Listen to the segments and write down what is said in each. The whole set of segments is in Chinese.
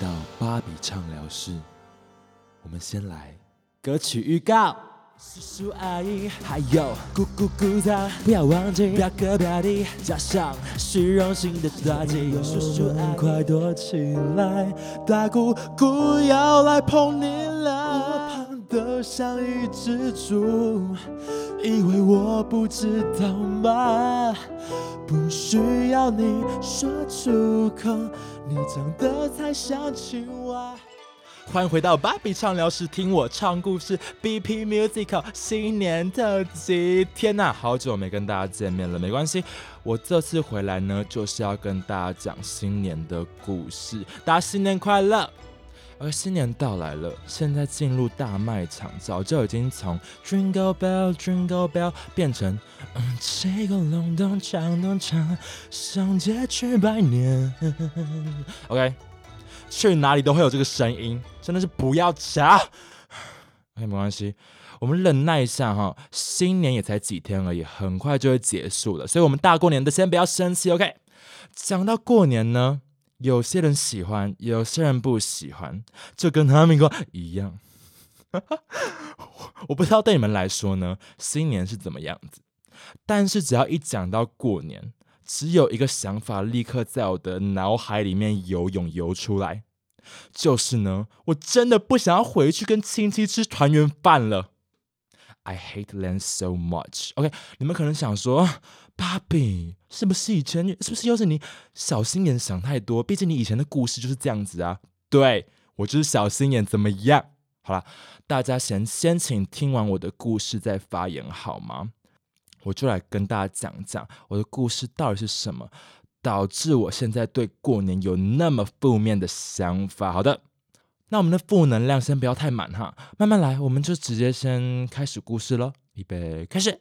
到芭比畅聊室，我们先来歌曲预告。叔叔阿姨还有姑姑姑丈，不要忘记表哥表弟，加上虚荣心的大姐。叔叔阿姨快躲起来，大姑姑要来碰你了。我胖得像一只猪，以为我不知道吗？不需要你说出口，你长得才像青蛙。欢迎回到芭比畅聊室，听我唱故事。BP Musical 新年特辑，天呐，好久没跟大家见面了，没关系，我这次回来呢，就是要跟大家讲新年的故事。大家新年快乐！而新年到来了，现在进入大卖场，早就已经从 Jingle Bell Jingle Bell 变成嗯，这个隆咚锵咚锵，上街去拜年。OK。去哪里都会有这个声音，真的是不要吵。OK，没关系，我们忍耐一下哈。新年也才几天而已，很快就会结束了，所以我们大过年的先不要生气。OK，讲到过年呢，有些人喜欢，有些人不喜欢，就跟他们说一样。我不知道对你们来说呢，新年是怎么样子，但是只要一讲到过年。只有一个想法立刻在我的脑海里面游泳游出来，就是呢，我真的不想要回去跟亲戚吃团圆饭了。I hate them so much. OK，你们可能想说，芭比是不是以前是不是又是你小心眼想太多？毕竟你以前的故事就是这样子啊。对我就是小心眼，怎么样？好了，大家先先请听完我的故事再发言好吗？我就来跟大家讲讲我的故事到底是什么，导致我现在对过年有那么负面的想法。好的，那我们的负能量先不要太满哈，慢慢来，我们就直接先开始故事喽，预备开始。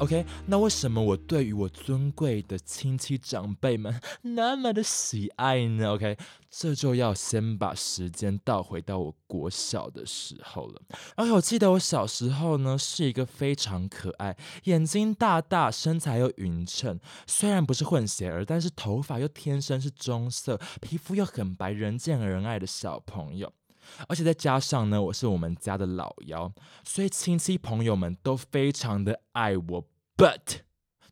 OK，那为什么我对于我尊贵的亲戚长辈们 那么的喜爱呢？OK，这就要先把时间倒回到我国小的时候了。而且我记得我小时候呢是一个非常可爱、眼睛大大、身材又匀称，虽然不是混血儿，但是头发又天生是棕色，皮肤又很白，人见人爱的小朋友。而且再加上呢，我是我们家的老幺，所以亲戚朋友们都非常的爱我。But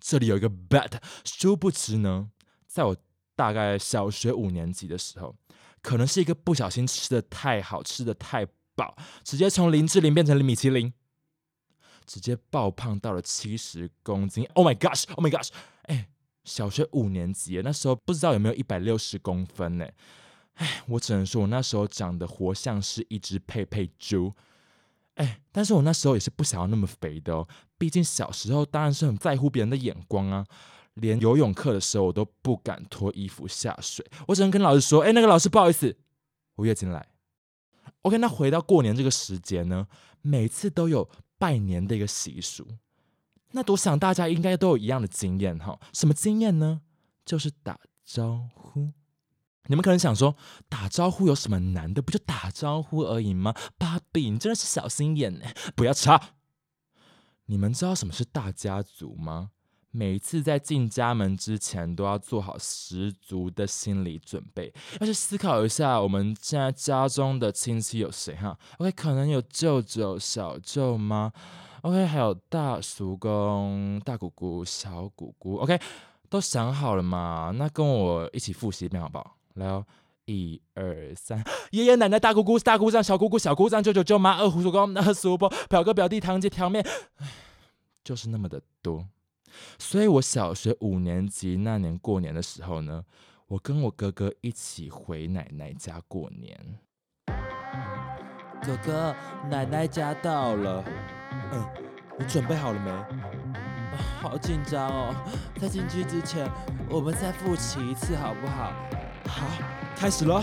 这里有一个 But，殊不知呢，在我大概小学五年级的时候，可能是一个不小心吃的太好，吃的太饱，直接从林志玲变成了米其林，直接爆胖到了七十公斤。Oh my gosh！Oh my gosh！哎，小学五年级，那时候不知道有没有一百六十公分呢？哎，我只能说，我那时候长得活像是一只佩佩猪。哎，但是我那时候也是不想要那么肥的哦，毕竟小时候当然是很在乎别人的眼光啊。连游泳课的时候，我都不敢脱衣服下水，我只能跟老师说：“哎，那个老师不好意思，我月经来。” OK，那回到过年这个时间呢，每次都有拜年的一个习俗，那我想大家应该都有一样的经验哈。什么经验呢？就是打招呼。你们可能想说，打招呼有什么难的？不就打招呼而已吗？芭比，你真的是小心眼呢！不要吵。你们知道什么是大家族吗？每一次在进家门之前，都要做好十足的心理准备，要去思考一下，我们现在家中的亲戚有谁哈？OK，可能有舅舅、小舅妈，OK，还有大叔公、大姑姑、小姑姑，OK，都想好了吗？那跟我一起复习一遍好不好？来哦，一二三，爷爷奶奶、大姑姑、大姑丈、小姑姑、小姑丈、舅舅舅妈、二胡叔公、二叔伯、表哥表弟、堂姐堂妹，就是那么的多。所以我小学五年级那年过年的时候呢，我跟我哥哥一起回奶奶家过年。哥哥，奶奶家到了。嗯，你准备好了没？好紧张哦，在进去之前，我们再复习一次好不好？好，开始喽！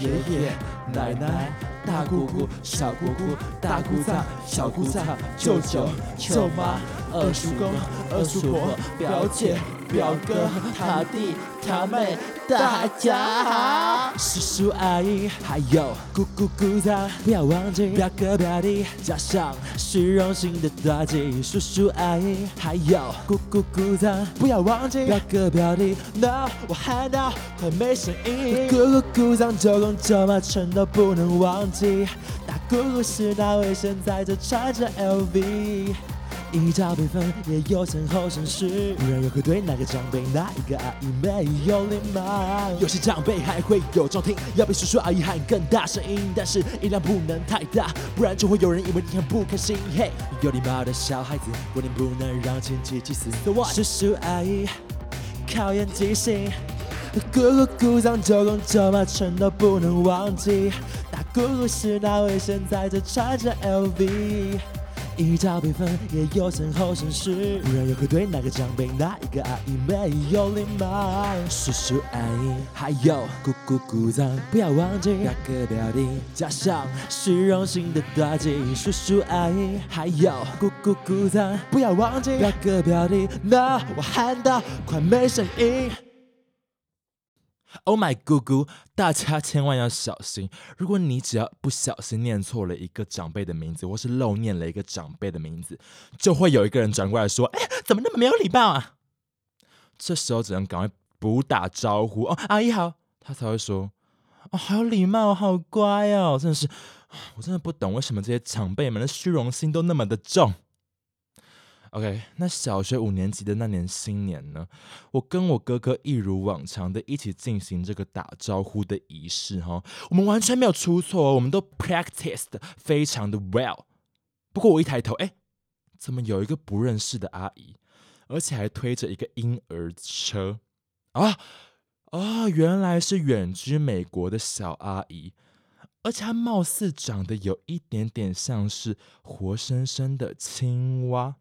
爷爷、奶奶、大姑姑、小姑姑、大姑丈、小姑丈、舅舅、舅妈、二叔公、二叔婆、表姐、表哥、堂弟、堂妹，大家好。叔叔阿姨还有姑姑姑丈，不要忘记表哥表弟，加上虚荣心的大忌。叔叔阿姨还有姑姑姑丈，不要忘记表哥表弟。No，我喊到快没声音。姑姑姑丈九公九妈全都不能忘记。大姑姑是那位现在就穿着 LV。依照辈分也有先后顺序，不然又会对哪个长辈、哪一个阿姨没有礼貌。有些长辈还会有重听，要比叔叔阿姨喊更大声音，但是音量不能太大，不然就会有人以为你很不开心。嘿，有礼貌的小孩子，过年不能让亲戚气死。叔叔阿姨考验记性，姑姑姑丈九公九妈全都不能忘记。大姑姑是那位现在正穿着 LV。依照辈分也有先后顺序，不然又会对哪个长辈、哪一个阿姨没有礼貌。叔叔阿姨还有姑姑姑丈，不要忘记表哥表弟，加上虚荣心的打击。叔叔阿姨还有姑姑姑丈，不要忘记表哥表弟。那我喊到快没声音。Oh my 姑姑，大家千万要小心！如果你只要不小心念错了一个长辈的名字，或是漏念了一个长辈的名字，就会有一个人转过来说：“哎，怎么那么没有礼貌啊？”这时候只能赶快补打招呼哦，阿姨好，他才会说：“哦，好有礼貌，好乖哦！”真的是，我真的不懂为什么这些长辈们的虚荣心都那么的重。OK，那小学五年级的那年新年呢，我跟我哥哥一如往常的一起进行这个打招呼的仪式哈，我们完全没有出错，我们都 practiced 非常的 well。不过我一抬头，哎，怎么有一个不认识的阿姨，而且还推着一个婴儿车啊啊，原来是远居美国的小阿姨，而且她貌似长得有一点点像是活生生的青蛙。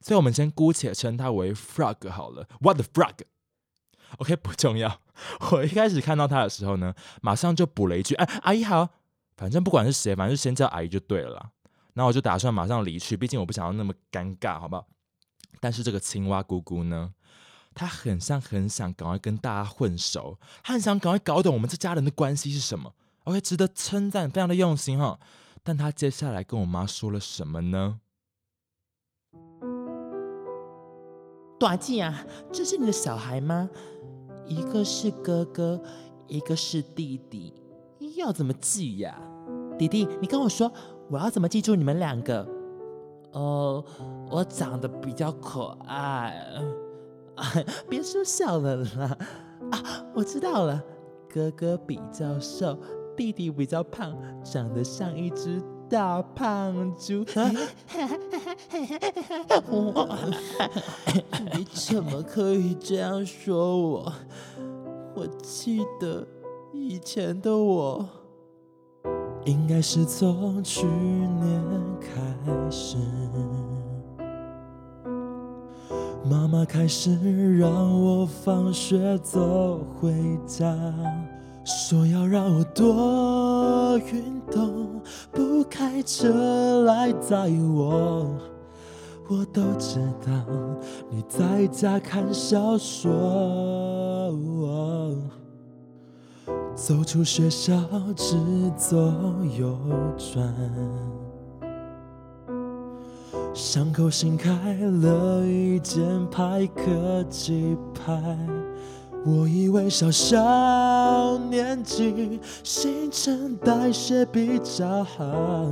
所以，我们先姑且称它为 Frog 好了。What the frog？OK，不重要。我一开始看到他的时候呢，马上就补了一句：“哎，阿姨好。”反正不管是谁，反正就先叫阿姨就对了。然后我就打算马上离去，毕竟我不想要那么尴尬，好不好？但是这个青蛙姑姑呢，她很像很想赶快跟大家混熟，她很想赶快搞懂我们这家人的关系是什么。OK，值得称赞，非常的用心哈。但她接下来跟我妈说了什么呢？短记啊，这是你的小孩吗？一个是哥哥，一个是弟弟，要怎么记呀？弟弟，你跟我说，我要怎么记住你们两个？哦，我长得比较可爱，别说笑了啦。啊，我知道了，哥哥比较瘦，弟弟比较胖，长得像一只。大胖猪，你怎么可以这样说我？我记得以前的我，应该是从去年开始，妈妈开始让我放学走回家。说要让我多运动，不开车来载我。我都知道你在家看小说。走出学校，只左右转，巷口新开了一间派克鸡排。我以为小小年纪新陈代谢比较好，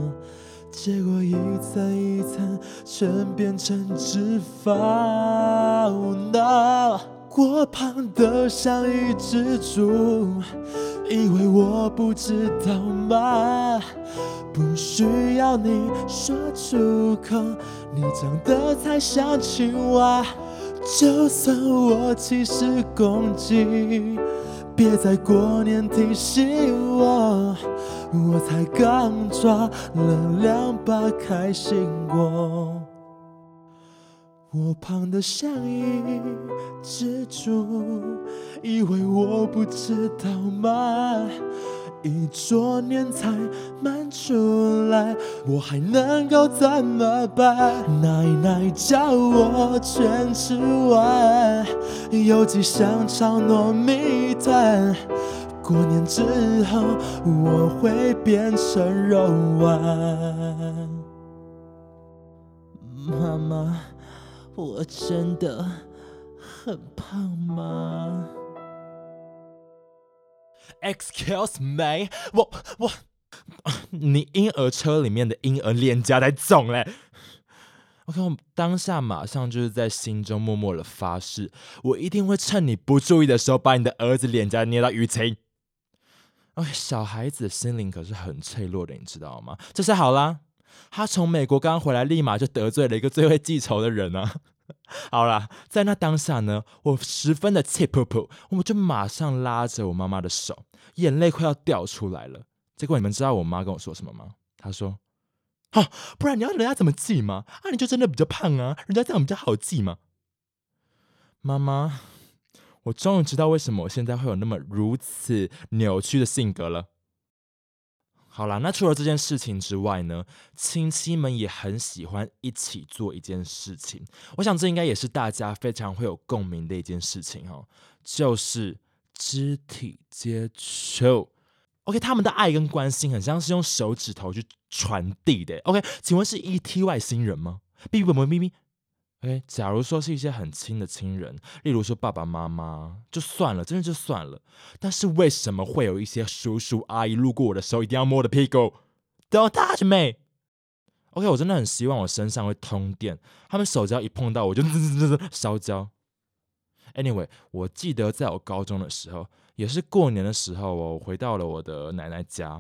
结果一层一层全变成脂肪。那过胖得像一只猪，以为我不知道吗？不需要你说出口，你长得才像青蛙。就算我七十公斤，别在过年提醒我，我才刚抓了两把开心果。我胖得像一只猪，以为我不知道吗？一桌年菜满出来，我还能够怎么办？奶奶叫我全吃完，有鸡香肠糯米团。过年之后我会变成肉丸。妈妈，我真的很胖吗？Excuse me，我我，你婴儿车里面的婴儿脸颊才肿嘞。OK，我当下马上就是在心中默默的发誓，我一定会趁你不注意的时候，把你的儿子脸颊捏到淤青。OK，小孩子的心灵可是很脆弱的，你知道吗？这下好啦，他从美国刚回来，立马就得罪了一个最会记仇的人啊。好啦，在那当下呢，我十分的气噗噗，我就马上拉着我妈妈的手，眼泪快要掉出来了。结果你们知道我妈跟我说什么吗？她说：“啊，不然你要人家怎么记吗？啊，你就真的比较胖啊，人家这样比较好记吗？”妈妈，我终于知道为什么我现在会有那么如此扭曲的性格了。好啦，那除了这件事情之外呢，亲戚们也很喜欢一起做一件事情。我想这应该也是大家非常会有共鸣的一件事情哦，就是肢体接触。OK，他们的爱跟关心很像是用手指头去传递的。OK，请问是 ET 外星人吗？哔哔哔哔哔。OK，假如说是一些很亲的亲人，例如说爸爸妈妈，就算了，真的就算了。但是为什么会有一些叔叔阿姨路过我的时候一定要摸我的屁股？Don't touch me。OK，我真的很希望我身上会通电，他们手只要一碰到我就滋滋滋滋烧焦。Anyway，我记得在我高中的时候，也是过年的时候，我回到了我的奶奶家，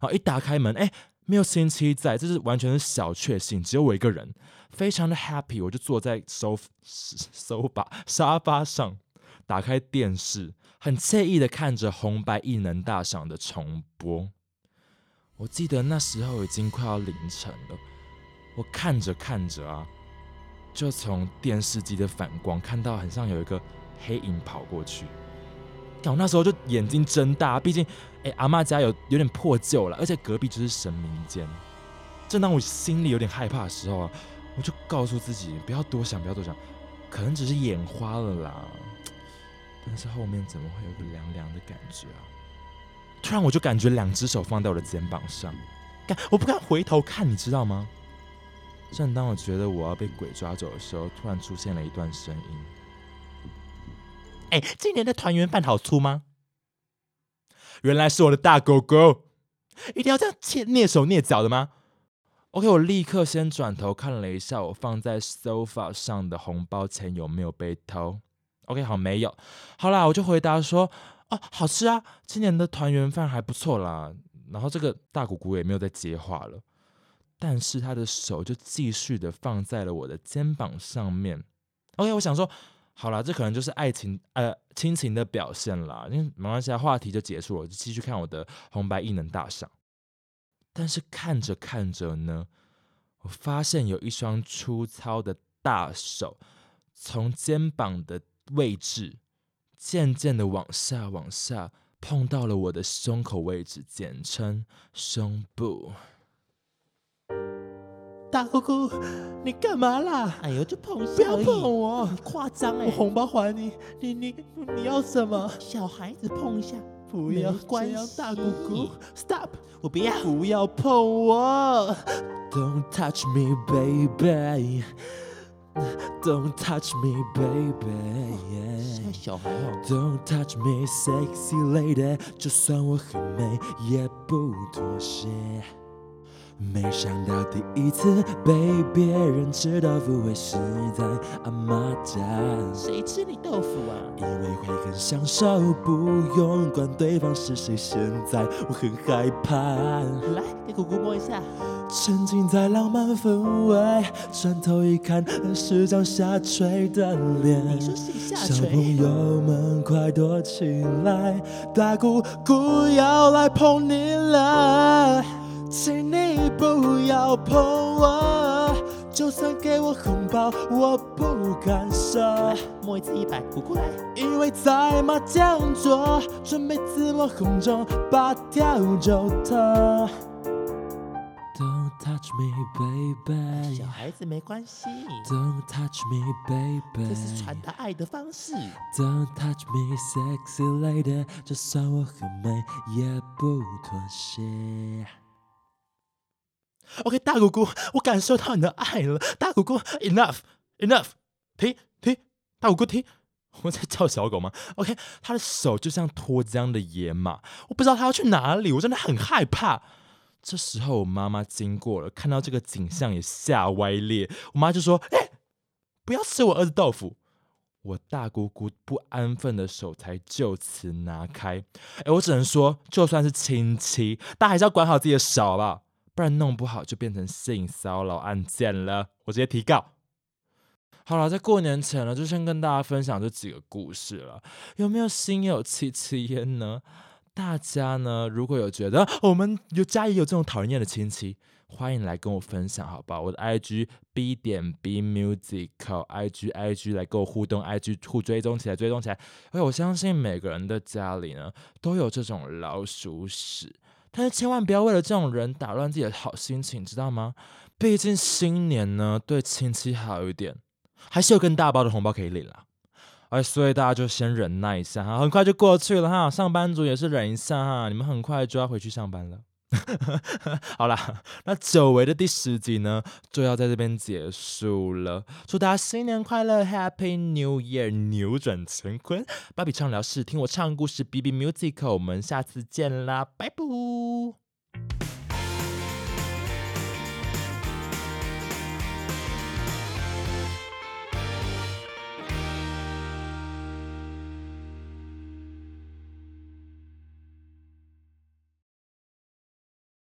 然后一打开门，哎，没有亲戚在，这是完全是小确幸，只有我一个人，非常的 happy，我就坐在收收把沙发上，打开电视，很惬意的看着红白异能大赏的重播。我记得那时候已经快要凌晨了，我看着看着啊，就从电视机的反光看到很像有一个黑影跑过去。我那时候就眼睛睁大，毕竟，阿妈家有有点破旧了，而且隔壁就是神明间。正当我心里有点害怕的时候啊，我就告诉自己不要多想，不要多想，可能只是眼花了啦。但是后面怎么会有个凉凉的感觉啊？突然我就感觉两只手放在我的肩膀上，敢，我不敢回头看，你知道吗？正当我觉得我要被鬼抓走的时候，突然出现了一段声音。哎，今年的团圆饭好粗吗？原来是我的大狗狗，一定要这样蹑蹑手蹑脚的吗？OK，我立刻先转头看了一下我放在 sofa 上的红包钱有没有被偷。OK，好，没有。好啦，我就回答说，哦，好吃啊，今年的团圆饭还不错啦。然后这个大姑姑也没有再接话了，但是她的手就继续的放在了我的肩膀上面。OK，我想说。好了，这可能就是爱情呃亲情的表现啦。因为没关系，话题就结束了，我就继续看我的红白异能大赏。但是看着看着呢，我发现有一双粗糙的大手从肩膀的位置渐渐的往下往下碰到了我的胸口位置，简称胸部。大姑姑，你干嘛啦？哎呦，就碰一下不要碰我很夸张哎！我红包还你，你你你要什么？小孩子碰一下，不要没关这样系大姑姑，Stop！我不要。不要碰我！Don't touch me, baby. Don't touch me, baby. 在小孩哦，Don't touch me, sexy lady. 就算我很美，也不妥协。没想到第一次被别人吃豆腐会是在阿妈家，谁吃你豆腐啊？以为会很享受，不用管对方是谁。现在我很害怕。来，给姑姑摸一下。沉浸在浪漫氛围，转头一看是张下垂的脸。你说谁下小？朋友们快躲起来，大姑姑要来碰你了，请你不要碰我，就算给我红包，我不敢收。摸一次一百，姑姑来。因为在麻将桌，准备自我红中八条就头。Don't touch me, baby. 小孩子没关系，Don't touch me, baby. 这是传达爱的方式。Don't touch me, sexy lady。就算我很美，也不妥协。OK，大姑姑，我感受到你的爱了。大姑姑，enough，enough，停停，大姑姑停。我在叫小狗吗？OK，他的手就像脱缰的野马，我不知道他要去哪里，我真的很害怕。这时候我妈妈经过了，看到这个景象也吓歪裂。我妈就说：“哎、不要吃我儿子豆腐。”我大姑姑不安分的手才就此拿开。哎，我只能说，就算是亲戚，但还是要管好自己的手，好不好？不然弄不好就变成性骚扰案件了。我直接提告。好了，在过年前呢，就先跟大家分享这几个故事了。有没有心有戚戚焉呢？大家呢，如果有觉得我们有家里有这种讨人厌的亲戚，欢迎来跟我分享，好不好？我的 IG B 点 B Musical，IG IG 来跟我互动，IG 互追踪起来，追踪起来。而我相信每个人的家里呢，都有这种老鼠屎，但是千万不要为了这种人打乱自己的好心情，知道吗？毕竟新年呢，对亲戚好一点，还是有更大包的红包可以领啦。哎，所以大家就先忍耐一下哈，很快就过去了哈。上班族也是忍一下哈，你们很快就要回去上班了。好啦，那久违的第十集呢，就要在这边结束了。祝大家新年快乐，Happy New Year，扭转乾坤。芭比畅聊室，听我唱故事，B B Music，我们下次见啦，拜拜。